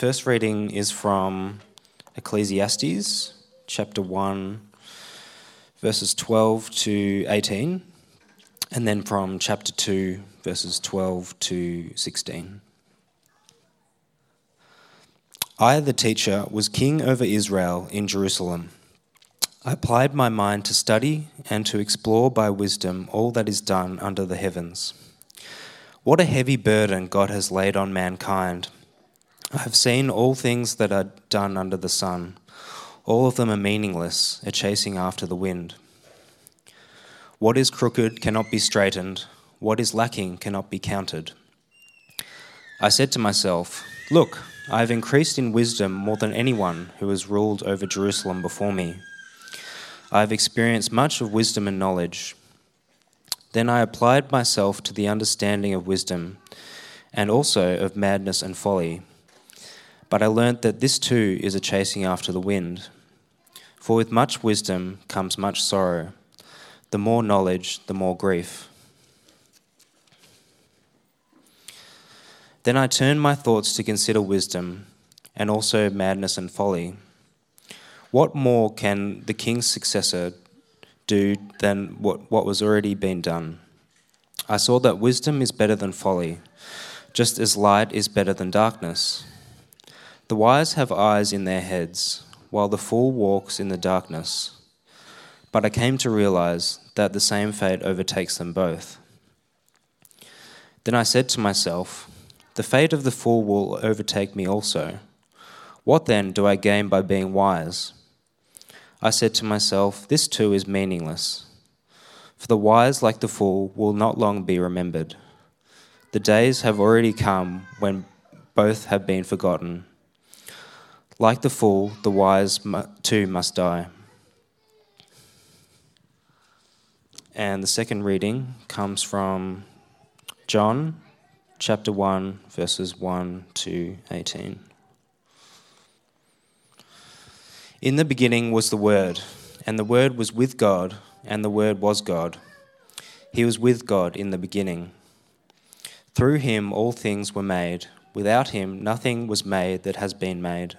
first reading is from Ecclesiastes chapter 1, verses 12 to 18, and then from chapter 2, verses 12 to 16. I, the teacher, was king over Israel in Jerusalem. I applied my mind to study and to explore by wisdom all that is done under the heavens. What a heavy burden God has laid on mankind. I have seen all things that are done under the sun. All of them are meaningless, a chasing after the wind. What is crooked cannot be straightened, what is lacking cannot be counted. I said to myself, Look, I have increased in wisdom more than anyone who has ruled over Jerusalem before me. I have experienced much of wisdom and knowledge. Then I applied myself to the understanding of wisdom and also of madness and folly. But I learnt that this too is a chasing after the wind. For with much wisdom comes much sorrow. The more knowledge, the more grief. Then I turned my thoughts to consider wisdom and also madness and folly. What more can the king's successor do than what, what was already been done? I saw that wisdom is better than folly, just as light is better than darkness. The wise have eyes in their heads, while the fool walks in the darkness. But I came to realize that the same fate overtakes them both. Then I said to myself, The fate of the fool will overtake me also. What then do I gain by being wise? I said to myself, This too is meaningless. For the wise, like the fool, will not long be remembered. The days have already come when both have been forgotten. Like the fool, the wise too must die. And the second reading comes from John chapter 1, verses 1 to 18. In the beginning was the Word, and the Word was with God, and the Word was God. He was with God in the beginning. Through him all things were made. Without him nothing was made that has been made.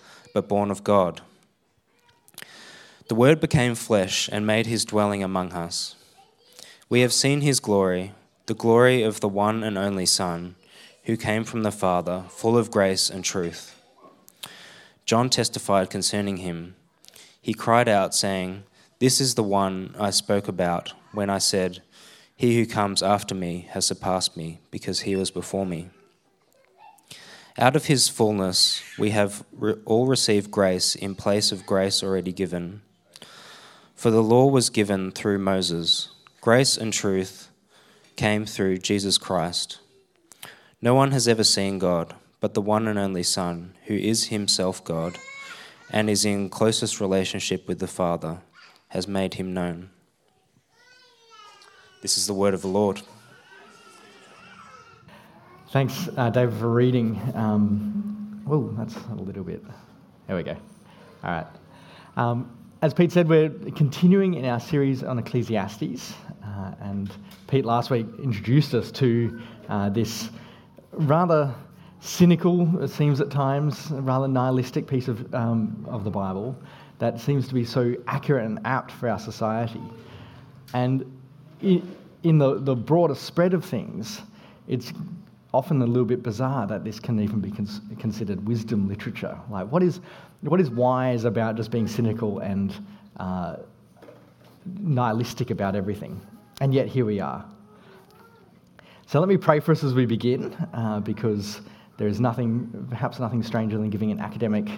but born of God. The Word became flesh and made his dwelling among us. We have seen his glory, the glory of the one and only Son, who came from the Father, full of grace and truth. John testified concerning him he cried out, saying, This is the one I spoke about when I said, He who comes after me has surpassed me, because he was before me. Out of his fullness we have all received grace in place of grace already given. For the law was given through Moses, grace and truth came through Jesus Christ. No one has ever seen God, but the one and only Son, who is himself God and is in closest relationship with the Father, has made him known. This is the word of the Lord. Thanks, uh, David, for reading. Um, oh, that's a little bit. There we go. All right. Um, as Pete said, we're continuing in our series on Ecclesiastes. Uh, and Pete last week introduced us to uh, this rather cynical, it seems at times, rather nihilistic piece of, um, of the Bible that seems to be so accurate and apt for our society. And in, in the, the broader spread of things, it's often a little bit bizarre that this can even be cons- considered wisdom literature. Like, what is, what is wise about just being cynical and uh, nihilistic about everything? And yet, here we are. So, let me pray for us as we begin, uh, because there is nothing, perhaps nothing stranger than giving an academic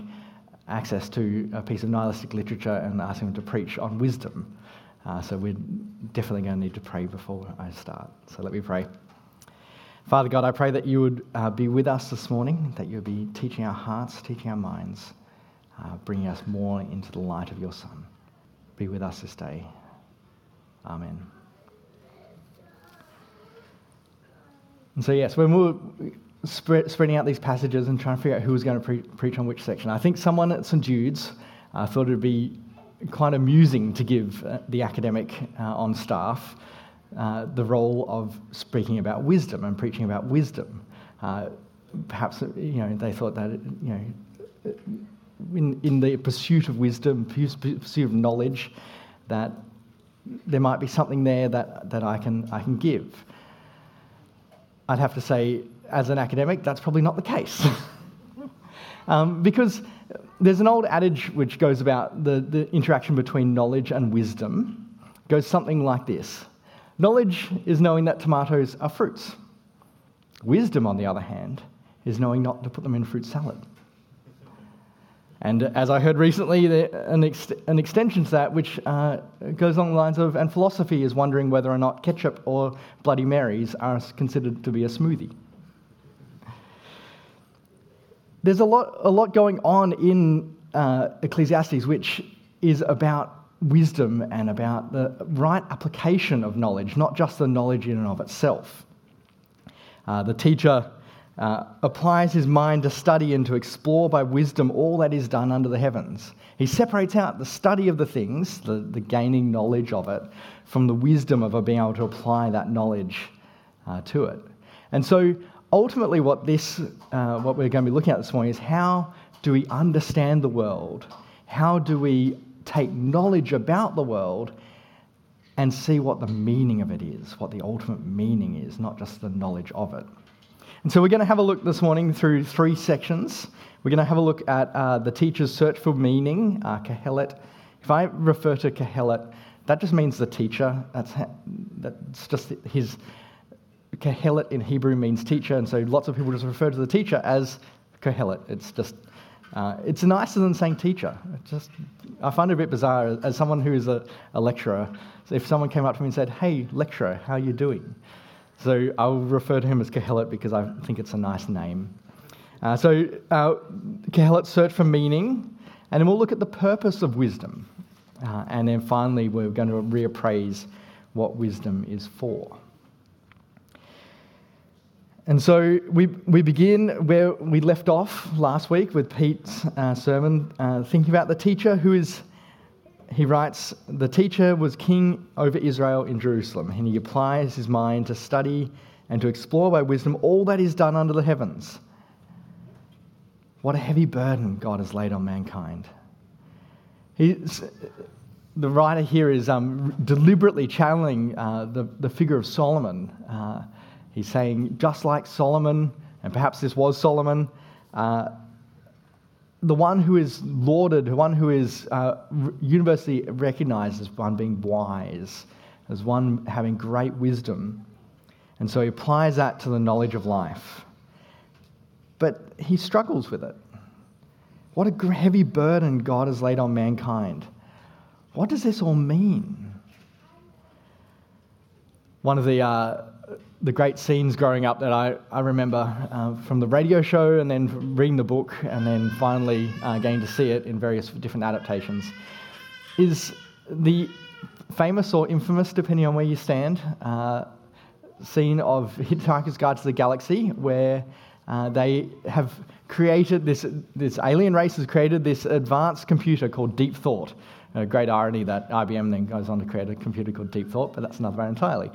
access to a piece of nihilistic literature and asking them to preach on wisdom. Uh, so, we're definitely going to need to pray before I start. So, let me pray. Father God, I pray that you would uh, be with us this morning, that you would be teaching our hearts, teaching our minds, uh, bringing us more into the light of your Son. Be with us this day. Amen. And so, yes, when we were spread, spreading out these passages and trying to figure out who was going to pre- preach on which section, I think someone at St. Jude's uh, thought it would be quite amusing to give uh, the academic uh, on staff uh, the role of speaking about wisdom and preaching about wisdom. Uh, perhaps you know they thought that you know in, in the pursuit of wisdom, pursuit of knowledge, that there might be something there that, that I, can, I can give. I'd have to say, as an academic, that's probably not the case. um, because there's an old adage which goes about the, the interaction between knowledge and wisdom, it goes something like this Knowledge is knowing that tomatoes are fruits. Wisdom, on the other hand, is knowing not to put them in fruit salad. And as I heard recently, an, ex- an extension to that, which uh, goes along the lines of, and philosophy is wondering whether or not ketchup or Bloody Marys are considered to be a smoothie. There's a lot, a lot going on in uh, Ecclesiastes, which is about wisdom and about the right application of knowledge, not just the knowledge in and of itself. Uh, the teacher uh, applies his mind to study and to explore by wisdom all that is done under the heavens. He separates out the study of the things, the, the gaining knowledge of it, from the wisdom of being able to apply that knowledge uh, to it. And so ultimately, what, this, uh, what we're going to be looking at this morning is how do we understand the world? How do we take knowledge about the world and see what the meaning of it is, what the ultimate meaning is, not just the knowledge of it. And so we're going to have a look this morning through three sections. We're going to have a look at uh, the teacher's search for meaning, uh. If I refer to Kohelet, that just means the teacher. That's, that's just his. Kohelet in Hebrew means teacher, and so lots of people just refer to the teacher as Kohelet. It's just uh, it's nicer than saying teacher. It just, I find it a bit bizarre as someone who is a, a lecturer. If someone came up to me and said, "Hey, lecturer, how are you doing?" So I'll refer to him as Kohelet because I think it's a nice name. Uh, so uh, search for meaning, and then we'll look at the purpose of wisdom, uh, and then finally we're going to reappraise what wisdom is for. And so we, we begin where we left off last week with Pete's uh, sermon, uh, thinking about the teacher who is, he writes, the teacher was king over Israel in Jerusalem, and he applies his mind to study and to explore by wisdom all that is done under the heavens. What a heavy burden God has laid on mankind. He's, the writer here is um, deliberately channeling uh, the, the figure of Solomon uh, He's saying, just like Solomon, and perhaps this was Solomon, uh, the one who is lauded, the one who is uh, universally recognized as one being wise, as one having great wisdom. And so he applies that to the knowledge of life. But he struggles with it. What a heavy burden God has laid on mankind. What does this all mean? One of the uh, the great scenes growing up that I, I remember uh, from the radio show and then reading the book and then finally uh, getting to see it in various different adaptations is the famous or infamous, depending on where you stand, uh, scene of Hitchhiker's Guide to the Galaxy where uh, they have created this, this alien race has created this advanced computer called Deep Thought. A great irony that IBM then goes on to create a computer called Deep Thought, but that's another matter entirely.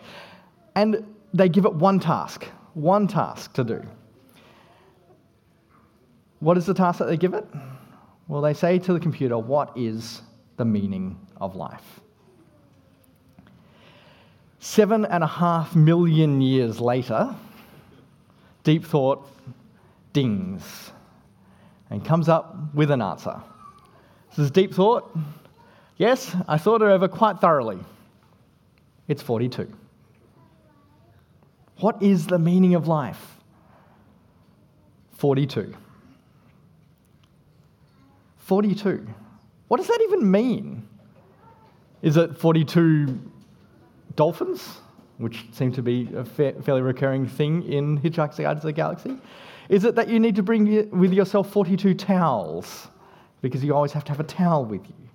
And they give it one task, one task to do. What is the task that they give it? Well, they say to the computer, What is the meaning of life? Seven and a half million years later, deep thought dings and comes up with an answer. This is deep thought. Yes, I thought it over quite thoroughly. It's 42. What is the meaning of life? 42. 42. What does that even mean? Is it 42 dolphins, which seem to be a fa- fairly recurring thing in Hitchhiker's Guide to the Galaxy? Is it that you need to bring with yourself 42 towels because you always have to have a towel with you?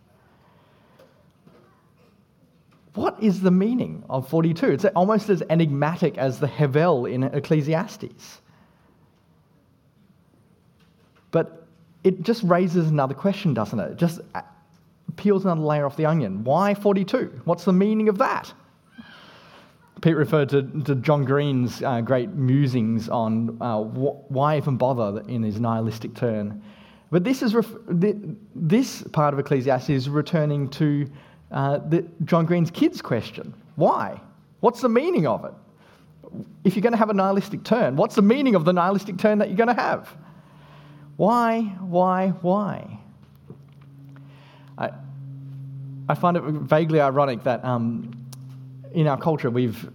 What is the meaning of 42? It's almost as enigmatic as the Hevel in Ecclesiastes. But it just raises another question, doesn't it? It just peels another layer off the onion. Why 42? What's the meaning of that? Pete referred to, to John Green's uh, great musings on uh, wh- why even bother in his nihilistic turn. But this, is ref- this part of Ecclesiastes is returning to uh, the, John Green's kids question why? What's the meaning of it? If you're going to have a nihilistic turn, what's the meaning of the nihilistic turn that you're going to have? Why, why, why? I, I find it vaguely ironic that um, in our culture we've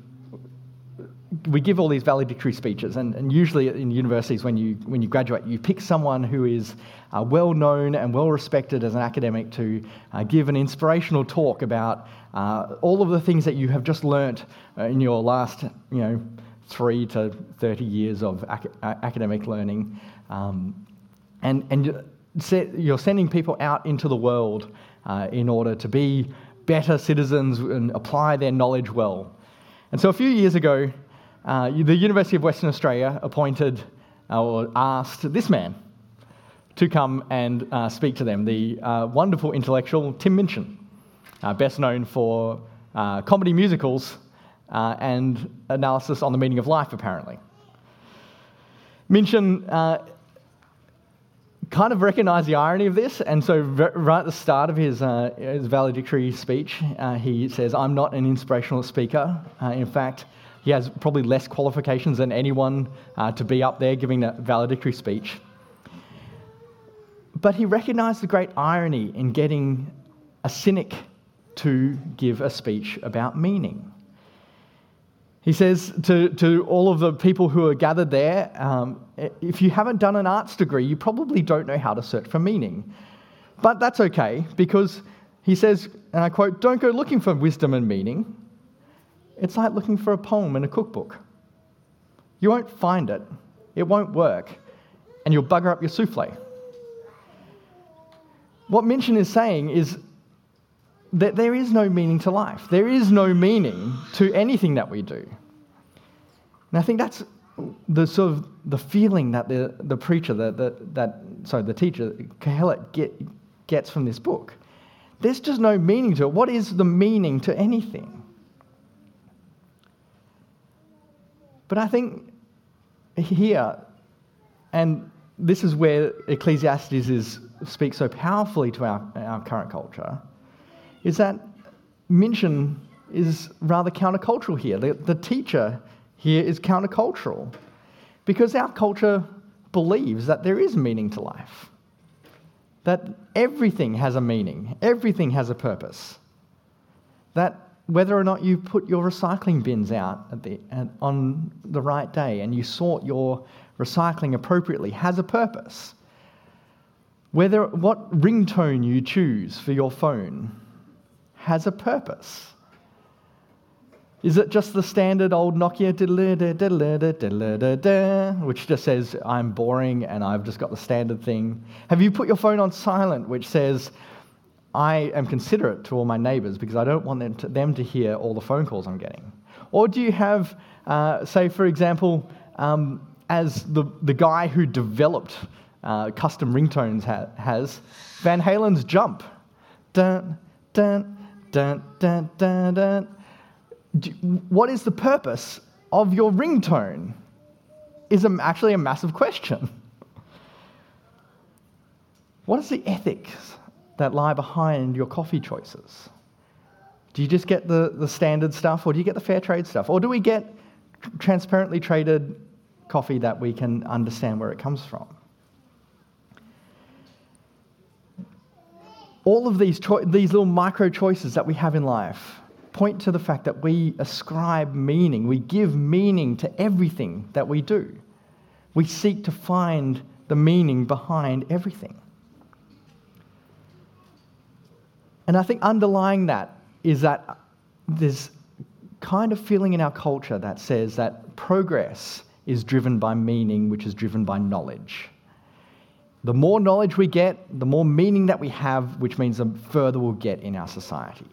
we give all these valedictory speeches, and, and, usually in universities, when you, when you graduate, you pick someone who is uh, well known and well respected as an academic to uh, give an inspirational talk about uh, all of the things that you have just learnt uh, in your last, you know, three to 30 years of ac- academic learning. Um, and, and you're sending people out into the world uh, in order to be better citizens and apply their knowledge well. And so a few years ago, uh, the University of Western Australia appointed uh, or asked this man to come and uh, speak to them, the uh, wonderful intellectual Tim Minchin, uh, best known for uh, comedy musicals and analysis on the meaning of life, apparently. Minchin kind of recognized the irony of this, and so right at the start of his, uh, his valedictory speech, uh, he says, I'm not an inspirational speaker. Uh, in fact, he has probably less qualifications than anyone uh, to be up there giving a valedictory speech. But he recognized the great irony in getting a cynic to give a speech about meaning. He says to, to all of the people who are gathered there um, if you haven't done an arts degree, you probably don't know how to search for meaning. But that's okay because he says, and I quote, don't go looking for wisdom and meaning. It's like looking for a poem in a cookbook. You won't find it, it won't work, and you'll bugger up your souffle. What Minchin is saying is that there is no meaning to life. There is no meaning to anything that we do. And I think that's the sort of the feeling that the, the preacher, the, the, that, sorry, the teacher, Kohelet, get, gets from this book. There's just no meaning to it. What is the meaning to anything? But I think here, and this is where Ecclesiastes is, speaks so powerfully to our, our current culture, is that Minchin is rather countercultural here. The, the teacher here is countercultural because our culture believes that there is meaning to life, that everything has a meaning, everything has a purpose, that whether or not you put your recycling bins out the, on the right day and you sort your recycling appropriately has a purpose. Whether what ringtone you choose for your phone has a purpose. Is it just the standard old Nokia which just says I'm boring and I've just got the standard thing? Have you put your phone on silent, which says I am considerate to all my neighbors because I don't want them to, them to hear all the phone calls I'm getting? Or do you have, uh, say, for example, um, as the, the guy who developed uh, custom ringtones ha- has, Van Halen's Jump? Dun, dun, dun, dun, dun, dun. Do, what is the purpose of your ringtone? Is a, actually a massive question. What is the ethics that lie behind your coffee choices? Do you just get the, the standard stuff or do you get the fair trade stuff? Or do we get transparently traded coffee that we can understand where it comes from. All of these, cho- these little micro choices that we have in life point to the fact that we ascribe meaning, we give meaning to everything that we do. We seek to find the meaning behind everything. And I think underlying that is that there's kind of feeling in our culture that says that progress is driven by meaning, which is driven by knowledge. The more knowledge we get, the more meaning that we have, which means the further we'll get in our society.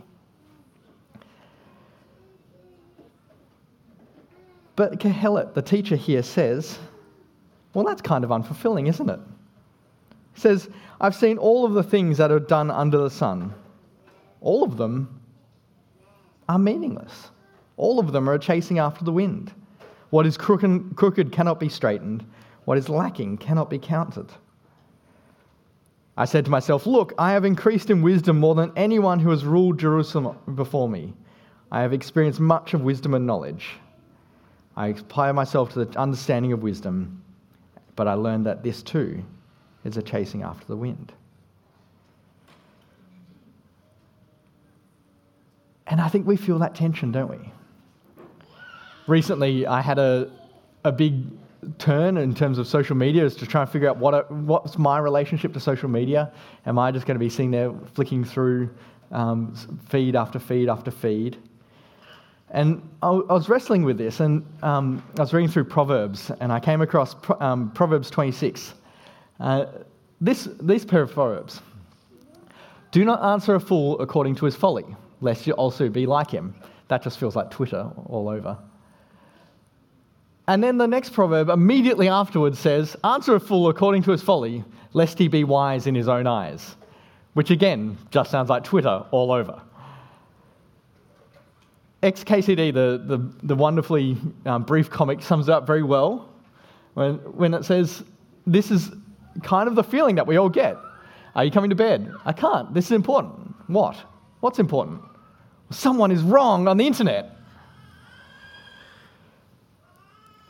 But Kohelet, the teacher here, says, well, that's kind of unfulfilling, isn't it? He says, I've seen all of the things that are done under the sun. All of them are meaningless. All of them are chasing after the wind. What is crooked cannot be straightened. What is lacking cannot be counted. I said to myself, Look, I have increased in wisdom more than anyone who has ruled Jerusalem before me. I have experienced much of wisdom and knowledge. I apply myself to the understanding of wisdom, but I learned that this too is a chasing after the wind. And I think we feel that tension, don't we? Recently, I had a, a big turn in terms of social media is to try and figure out what what's my relationship to social media. Am I just going to be sitting there flicking through um, feed after feed after feed? And I, was wrestling with this, and um, I was reading through Proverbs, and I came across um, Proverbs 26. Uh, this, these pair of Proverbs Do not answer a fool according to his folly, lest you also be like him. That just feels like Twitter all over. And then the next proverb immediately afterwards says, Answer a fool according to his folly, lest he be wise in his own eyes. Which again just sounds like Twitter all over. XKCD, the, the, the wonderfully um, brief comic, sums it up very well when, when it says, This is kind of the feeling that we all get. Are you coming to bed? I can't. This is important. What? What's important? Someone is wrong on the internet.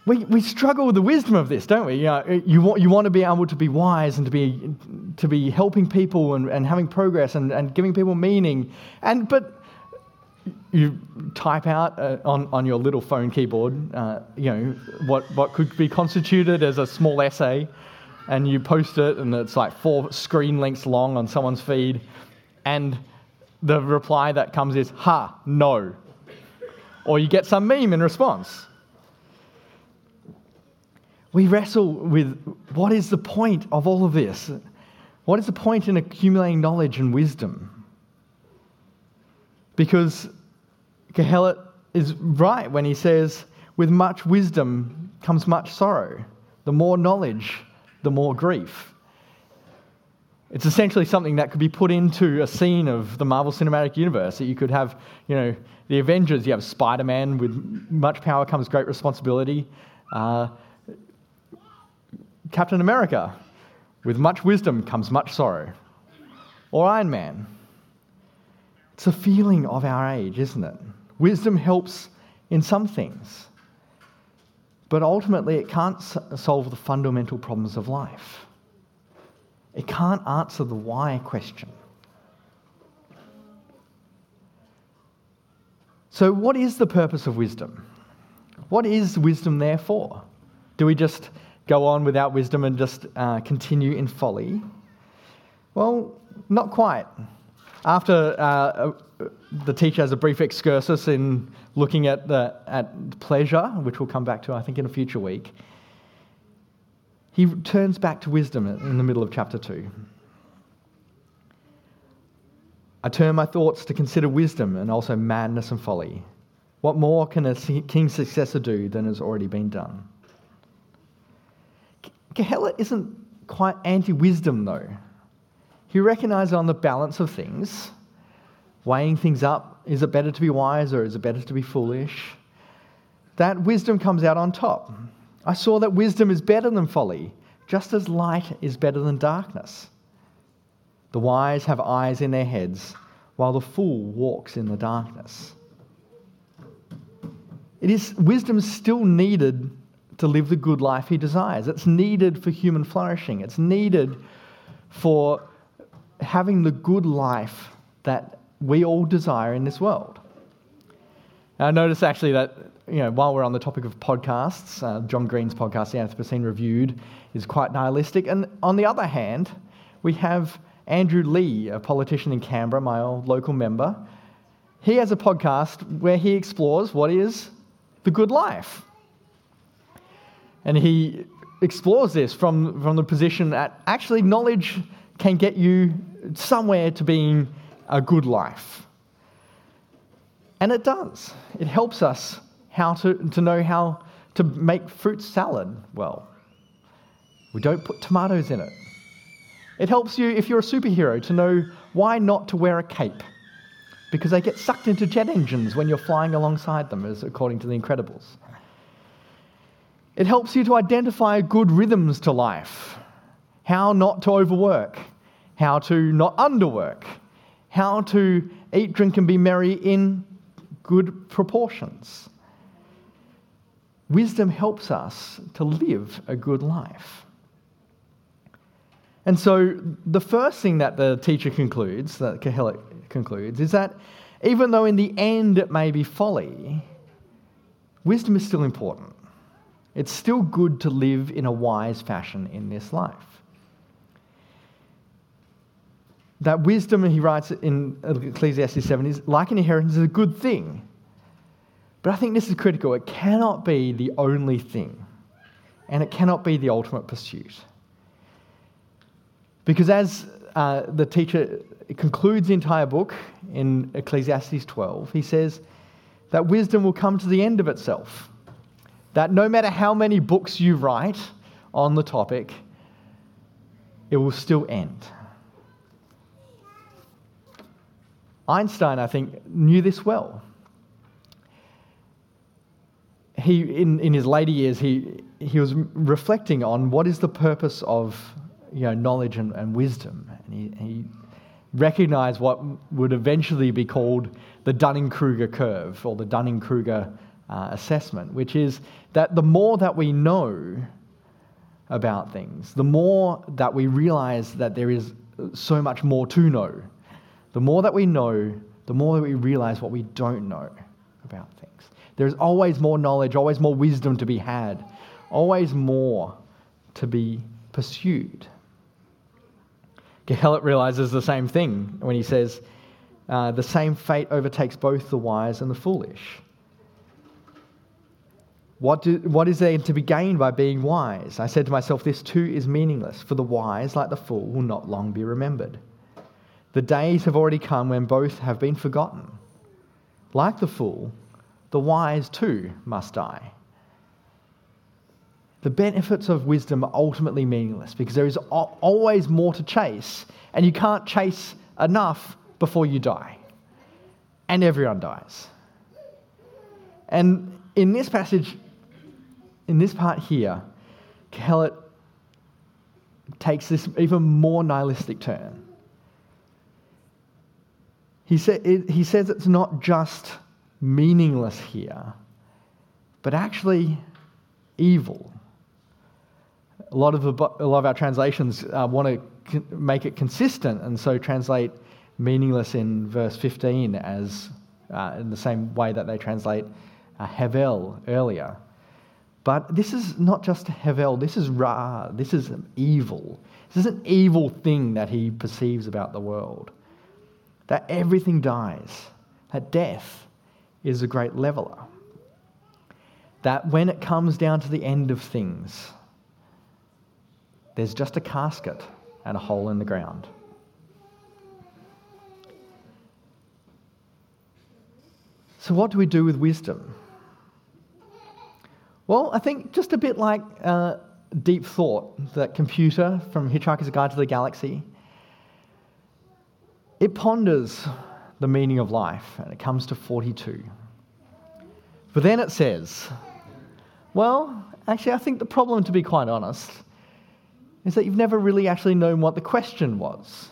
We, we struggle with the wisdom of this, don't we? You, know, you, want, you want to be able to be wise and to be, to be helping people and, and having progress and, and giving people meaning. And, but you type out uh, on, on your little phone keyboard, uh, you know, what, what could be constituted as a small essay, and you post it, and it's like four screen lengths long on someone's feed, and the reply that comes is, ha, no. Or you get some meme in response. We wrestle with what is the point of all of this? What is the point in accumulating knowledge and wisdom? Because Kohelet is right when he says, with much wisdom comes much sorrow. The more knowledge, the more grief. It's essentially something that could be put into a scene of the Marvel Cinematic Universe. That you could have, you know, the Avengers, you have Spider Man, with much power comes great responsibility. Uh, Captain America, with much wisdom comes much sorrow. Or Iron Man, it's a feeling of our age, isn't it? Wisdom helps in some things, but ultimately it can't solve the fundamental problems of life. It can't answer the why question. So, what is the purpose of wisdom? What is wisdom there for? Do we just go on without wisdom and just uh, continue in folly? Well, not quite. After uh, the teacher has a brief excursus in looking at, the, at pleasure, which we'll come back to, I think, in a future week, he turns back to wisdom in the middle of chapter 2. I turn my thoughts to consider wisdom and also madness and folly. What more can a king's successor do than has already been done? Kohelet isn't quite anti wisdom, though. He recognizes on the balance of things, weighing things up. Is it better to be wise or is it better to be foolish? That wisdom comes out on top. I saw that wisdom is better than folly, just as light is better than darkness. The wise have eyes in their heads, while the fool walks in the darkness. It is wisdom still needed to live the good life he desires. It's needed for human flourishing. It's needed for having the good life that we all desire in this world. Now, notice actually that you know, while we're on the topic of podcasts, uh, John Green's podcast, The Anthropocene Reviewed, is quite nihilistic. And on the other hand, we have Andrew Leigh, a politician in Canberra, my old local member. He has a podcast where he explores what is the good life. And he explores this from, from the position that actually knowledge can get you somewhere to being a good life. And it does. It helps us how to, to know how to make fruit salad well. We don't put tomatoes in it. It helps you, if you're a superhero, to know why not to wear a cape. Because they get sucked into jet engines when you're flying alongside them, as according to the Incredibles. It helps you to identify good rhythms to life, how not to overwork, how to not underwork, how to eat, drink, and be merry in good proportions. Wisdom helps us to live a good life. And so, the first thing that the teacher concludes, that Kohelet concludes, is that even though in the end it may be folly, wisdom is still important. It's still good to live in a wise fashion in this life. That wisdom, he writes in Ecclesiastes 7, is like an inheritance, is a good thing. But I think this is critical. It cannot be the only thing, and it cannot be the ultimate pursuit. Because as uh, the teacher concludes the entire book in Ecclesiastes 12, he says that wisdom will come to the end of itself that no matter how many books you write on the topic, it will still end. Einstein, I think, knew this well. He, in, in his later years, he, he was reflecting on what is the purpose of you know, knowledge and, and wisdom. And he, he recognized what would eventually be called the Dunning Kruger curve or the Dunning Kruger uh, assessment, which is that the more that we know about things, the more that we realize that there is so much more to know. The more that we know, the more that we realize what we don't know about things. There's always more knowledge, always more wisdom to be had, always more to be pursued. Kohelet realizes the same thing when he says, uh, The same fate overtakes both the wise and the foolish. What, do, what is there to be gained by being wise? I said to myself, This too is meaningless, for the wise, like the fool, will not long be remembered. The days have already come when both have been forgotten. Like the fool, the wise too must die. The benefits of wisdom are ultimately meaningless because there is always more to chase, and you can't chase enough before you die. And everyone dies. And in this passage, in this part here, Kohelet takes this even more nihilistic turn. He, sa- it, he says it's not just meaningless here, but actually evil. A lot of, the, a lot of our translations uh, want to make it consistent and so translate meaningless in verse 15 as uh, in the same way that they translate uh, Hevel earlier. But this is not just Hevel, this is Ra, this is evil. This is an evil thing that he perceives about the world. That everything dies, that death is a great leveler. That when it comes down to the end of things, there's just a casket and a hole in the ground. So, what do we do with wisdom? Well, I think just a bit like uh, Deep Thought, that computer from Hitchhiker's Guide to the Galaxy. It ponders the meaning of life and it comes to 42. But then it says, well, actually, I think the problem, to be quite honest, is that you've never really actually known what the question was.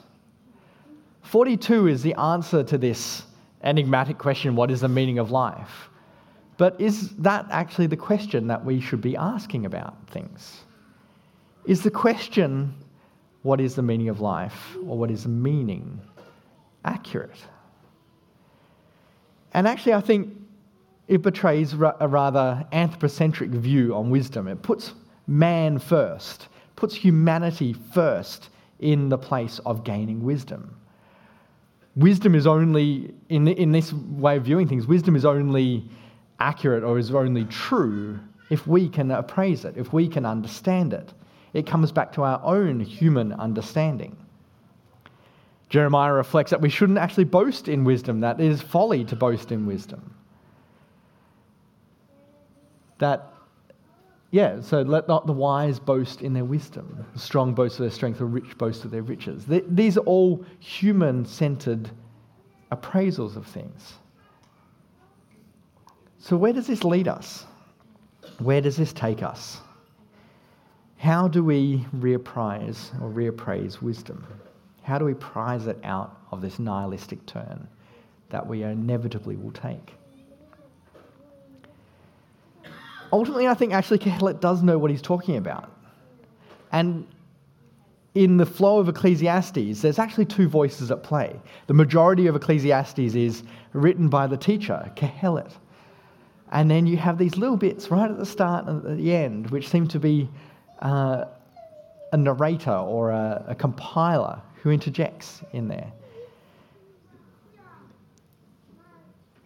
42 is the answer to this enigmatic question what is the meaning of life? But is that actually the question that we should be asking about things? Is the question, what is the meaning of life, or what is the meaning, accurate? And actually, I think it betrays a rather anthropocentric view on wisdom. It puts man first, puts humanity first in the place of gaining wisdom. Wisdom is only, in, in this way of viewing things, wisdom is only accurate or is only true if we can appraise it, if we can understand it. It comes back to our own human understanding. Jeremiah reflects that we shouldn't actually boast in wisdom, that it is folly to boast in wisdom. That, yeah, so let not the wise boast in their wisdom, the strong boast of their strength, the rich boast of their riches. These are all human centered appraisals of things. So, where does this lead us? Where does this take us? How do we reappraise or reappraise wisdom? How do we prize it out of this nihilistic turn that we inevitably will take? Ultimately, I think actually Kohelet does know what he's talking about. And in the flow of Ecclesiastes, there's actually two voices at play. The majority of Ecclesiastes is written by the teacher, Kohelet. And then you have these little bits right at the start and at the end, which seem to be uh, a narrator or a, a compiler who interjects in there.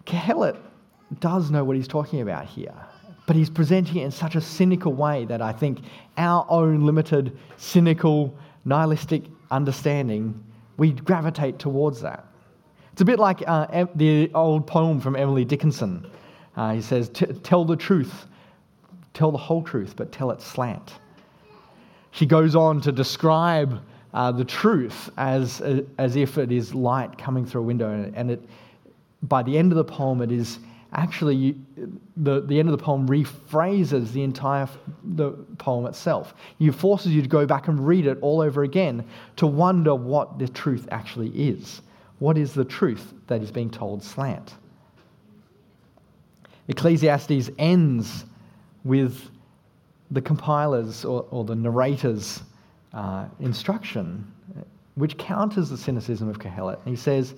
Kohelet does know what he's talking about here, but he's presenting it in such a cynical way that I think our own limited, cynical, nihilistic understanding, we gravitate towards that. It's a bit like uh, the old poem from Emily Dickinson uh, he says, Tell the truth, tell the whole truth, but tell it slant. She goes on to describe uh, the truth as, as if it is light coming through a window, and it, by the end of the poem, it is actually the, the end of the poem rephrases the entire the poem itself. It forces you to go back and read it all over again to wonder what the truth actually is. What is the truth that is being told slant? Ecclesiastes ends with the compiler's or, or the narrator's uh, instruction, which counters the cynicism of Kohelet. He says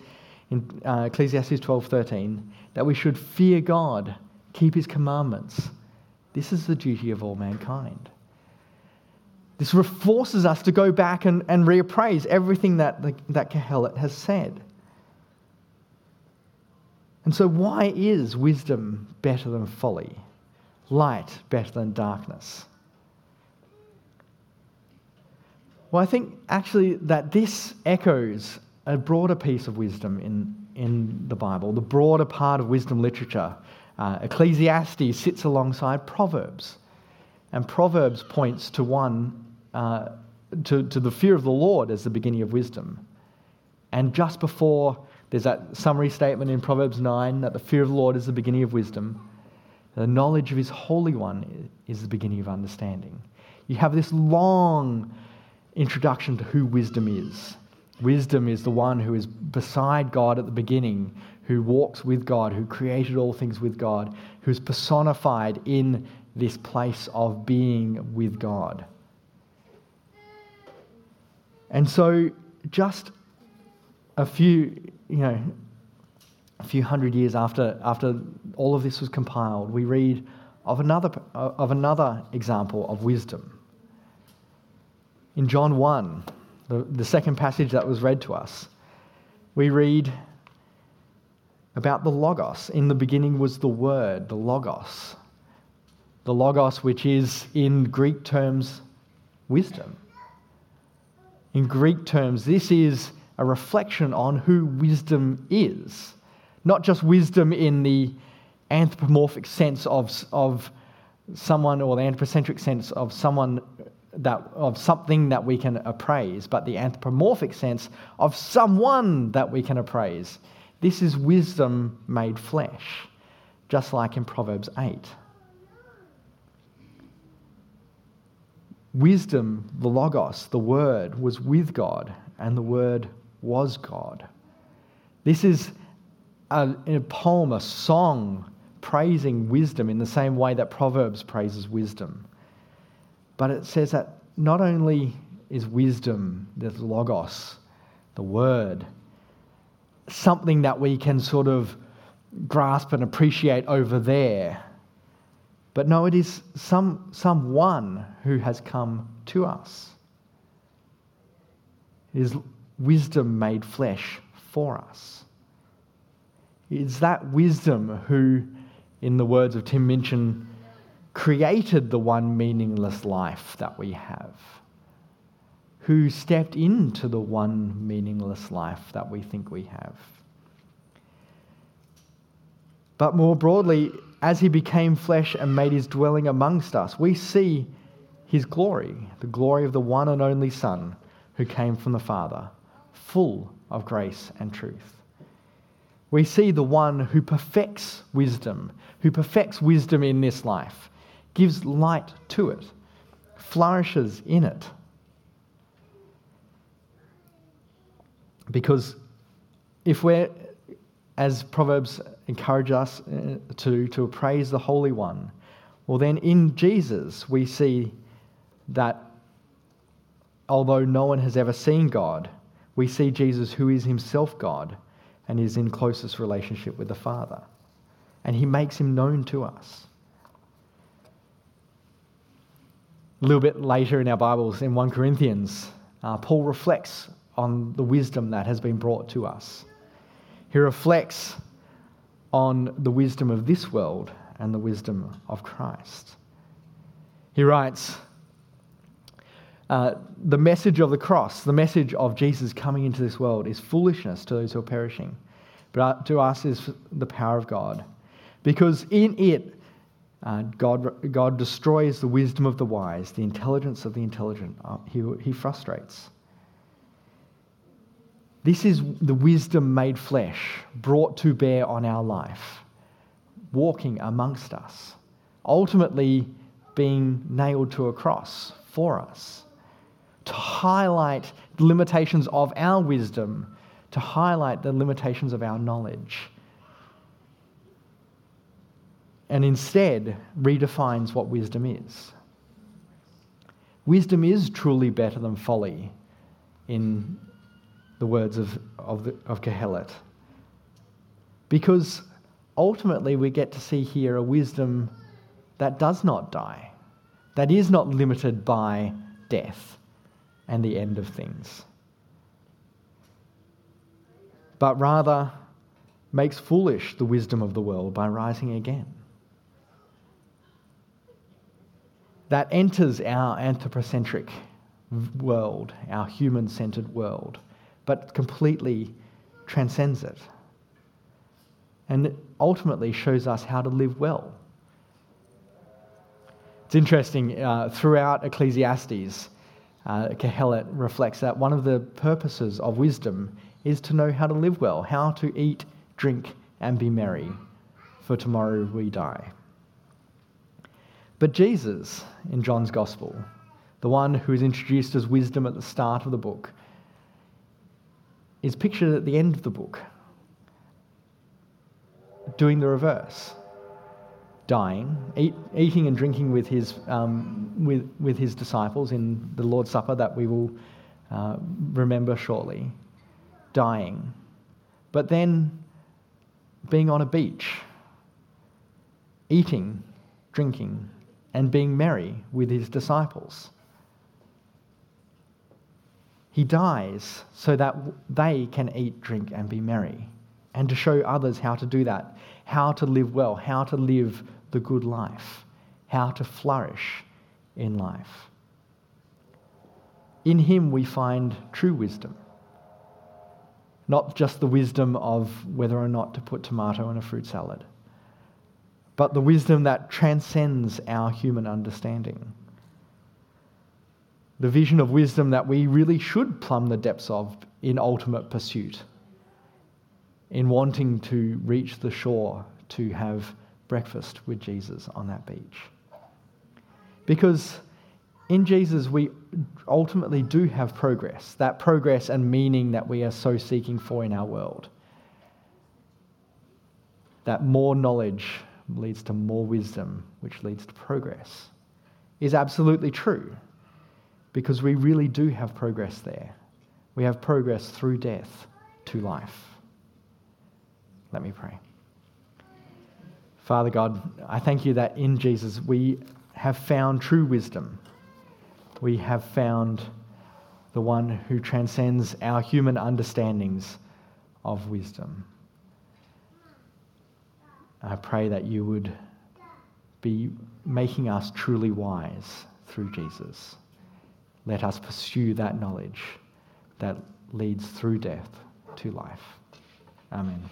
in uh, Ecclesiastes 12:13 that we should fear God, keep His commandments. This is the duty of all mankind. This forces us to go back and, and reappraise everything that, that Kohelet has said. And so, why is wisdom better than folly? Light better than darkness? Well, I think actually that this echoes a broader piece of wisdom in, in the Bible, the broader part of wisdom literature. Uh, Ecclesiastes sits alongside Proverbs, and Proverbs points to one, uh, to, to the fear of the Lord as the beginning of wisdom. And just before there's that summary statement in Proverbs 9 that the fear of the Lord is the beginning of wisdom. The knowledge of his Holy One is the beginning of understanding. You have this long introduction to who wisdom is. Wisdom is the one who is beside God at the beginning, who walks with God, who created all things with God, who is personified in this place of being with God. And so, just a few you know, a few hundred years after, after all of this was compiled, we read of another, of another example of wisdom. In John 1, the, the second passage that was read to us, we read about the Logos. In the beginning was the Word, the Logos. The Logos, which is in Greek terms wisdom. In Greek terms, this is a reflection on who wisdom is. Not just wisdom in the anthropomorphic sense of, of someone or the anthropocentric sense of someone that of something that we can appraise, but the anthropomorphic sense of someone that we can appraise. This is wisdom made flesh, just like in Proverbs 8. Wisdom, the Logos, the Word, was with God, and the Word was God. This is a, a poem, a song praising wisdom in the same way that Proverbs praises wisdom. But it says that not only is wisdom, the logos, the word, something that we can sort of grasp and appreciate over there. But no, it is some, someone who has come to us. It is wisdom made flesh for us. It's that wisdom who, in the words of Tim Minchin, created the one meaningless life that we have, who stepped into the one meaningless life that we think we have. But more broadly, as he became flesh and made his dwelling amongst us, we see his glory, the glory of the one and only Son who came from the Father, full of grace and truth. We see the one who perfects wisdom, who perfects wisdom in this life, gives light to it, flourishes in it. Because if we're, as Proverbs encourage us uh, to, to praise the Holy One, well, then in Jesus we see that although no one has ever seen God, we see Jesus who is himself God and is in closest relationship with the Father. And he makes him known to us. A little bit later in our Bibles, in 1 Corinthians, uh, Paul reflects on the wisdom that has been brought to us. He reflects on the wisdom of this world and the wisdom of Christ. He writes, uh, the message of the cross, the message of Jesus coming into this world, is foolishness to those who are perishing, but to us is the power of God. Because in it, uh, God, God destroys the wisdom of the wise, the intelligence of the intelligent. Uh, he, he frustrates. This is the wisdom made flesh, brought to bear on our life, walking amongst us, ultimately being nailed to a cross for us to highlight the limitations of our wisdom, to highlight the limitations of our knowledge. And instead redefines what wisdom is. Wisdom is truly better than folly, in the words of, of, the, of Kohelet. Because ultimately we get to see here a wisdom that does not die, that is not limited by death and the end of things, but rather makes foolish the wisdom of the world by rising again. That enters our anthropocentric world, our human centered world, but completely transcends it. And ultimately shows us how to live well. It's interesting, uh, throughout Ecclesiastes, uh, Kohelet reflects that one of the purposes of wisdom is to know how to live well, how to eat, drink, and be merry, for tomorrow we die. But Jesus, in John's Gospel, the one who is introduced as wisdom at the start of the book, is pictured at the end of the book, doing the reverse dying, eat, eating and drinking with his, um, with, with his disciples in the Lord's Supper that we will uh, remember shortly, dying, but then being on a beach, eating, drinking, and being merry with his disciples. He dies so that they can eat, drink, and be merry, and to show others how to do that, how to live well, how to live the good life, how to flourish in life. In Him, we find true wisdom. Not just the wisdom of whether or not to put tomato in a fruit salad, but the wisdom that transcends our human understanding. The vision of wisdom that we really should plumb the depths of in ultimate pursuit, in wanting to reach the shore to have breakfast with Jesus on that beach. Because in Jesus, we ultimately do have progress, that progress and meaning that we are so seeking for in our world. That more knowledge, leads to more wisdom, which leads to progress, is absolutely true because we really do have progress there. We have progress through death to life. Let me pray. Father God, I thank you that in Jesus we have found true wisdom. We have found the one who transcends our human understandings of wisdom. I pray that you would be making us truly wise through Jesus. Let us pursue that knowledge that leads through death to life. Amen.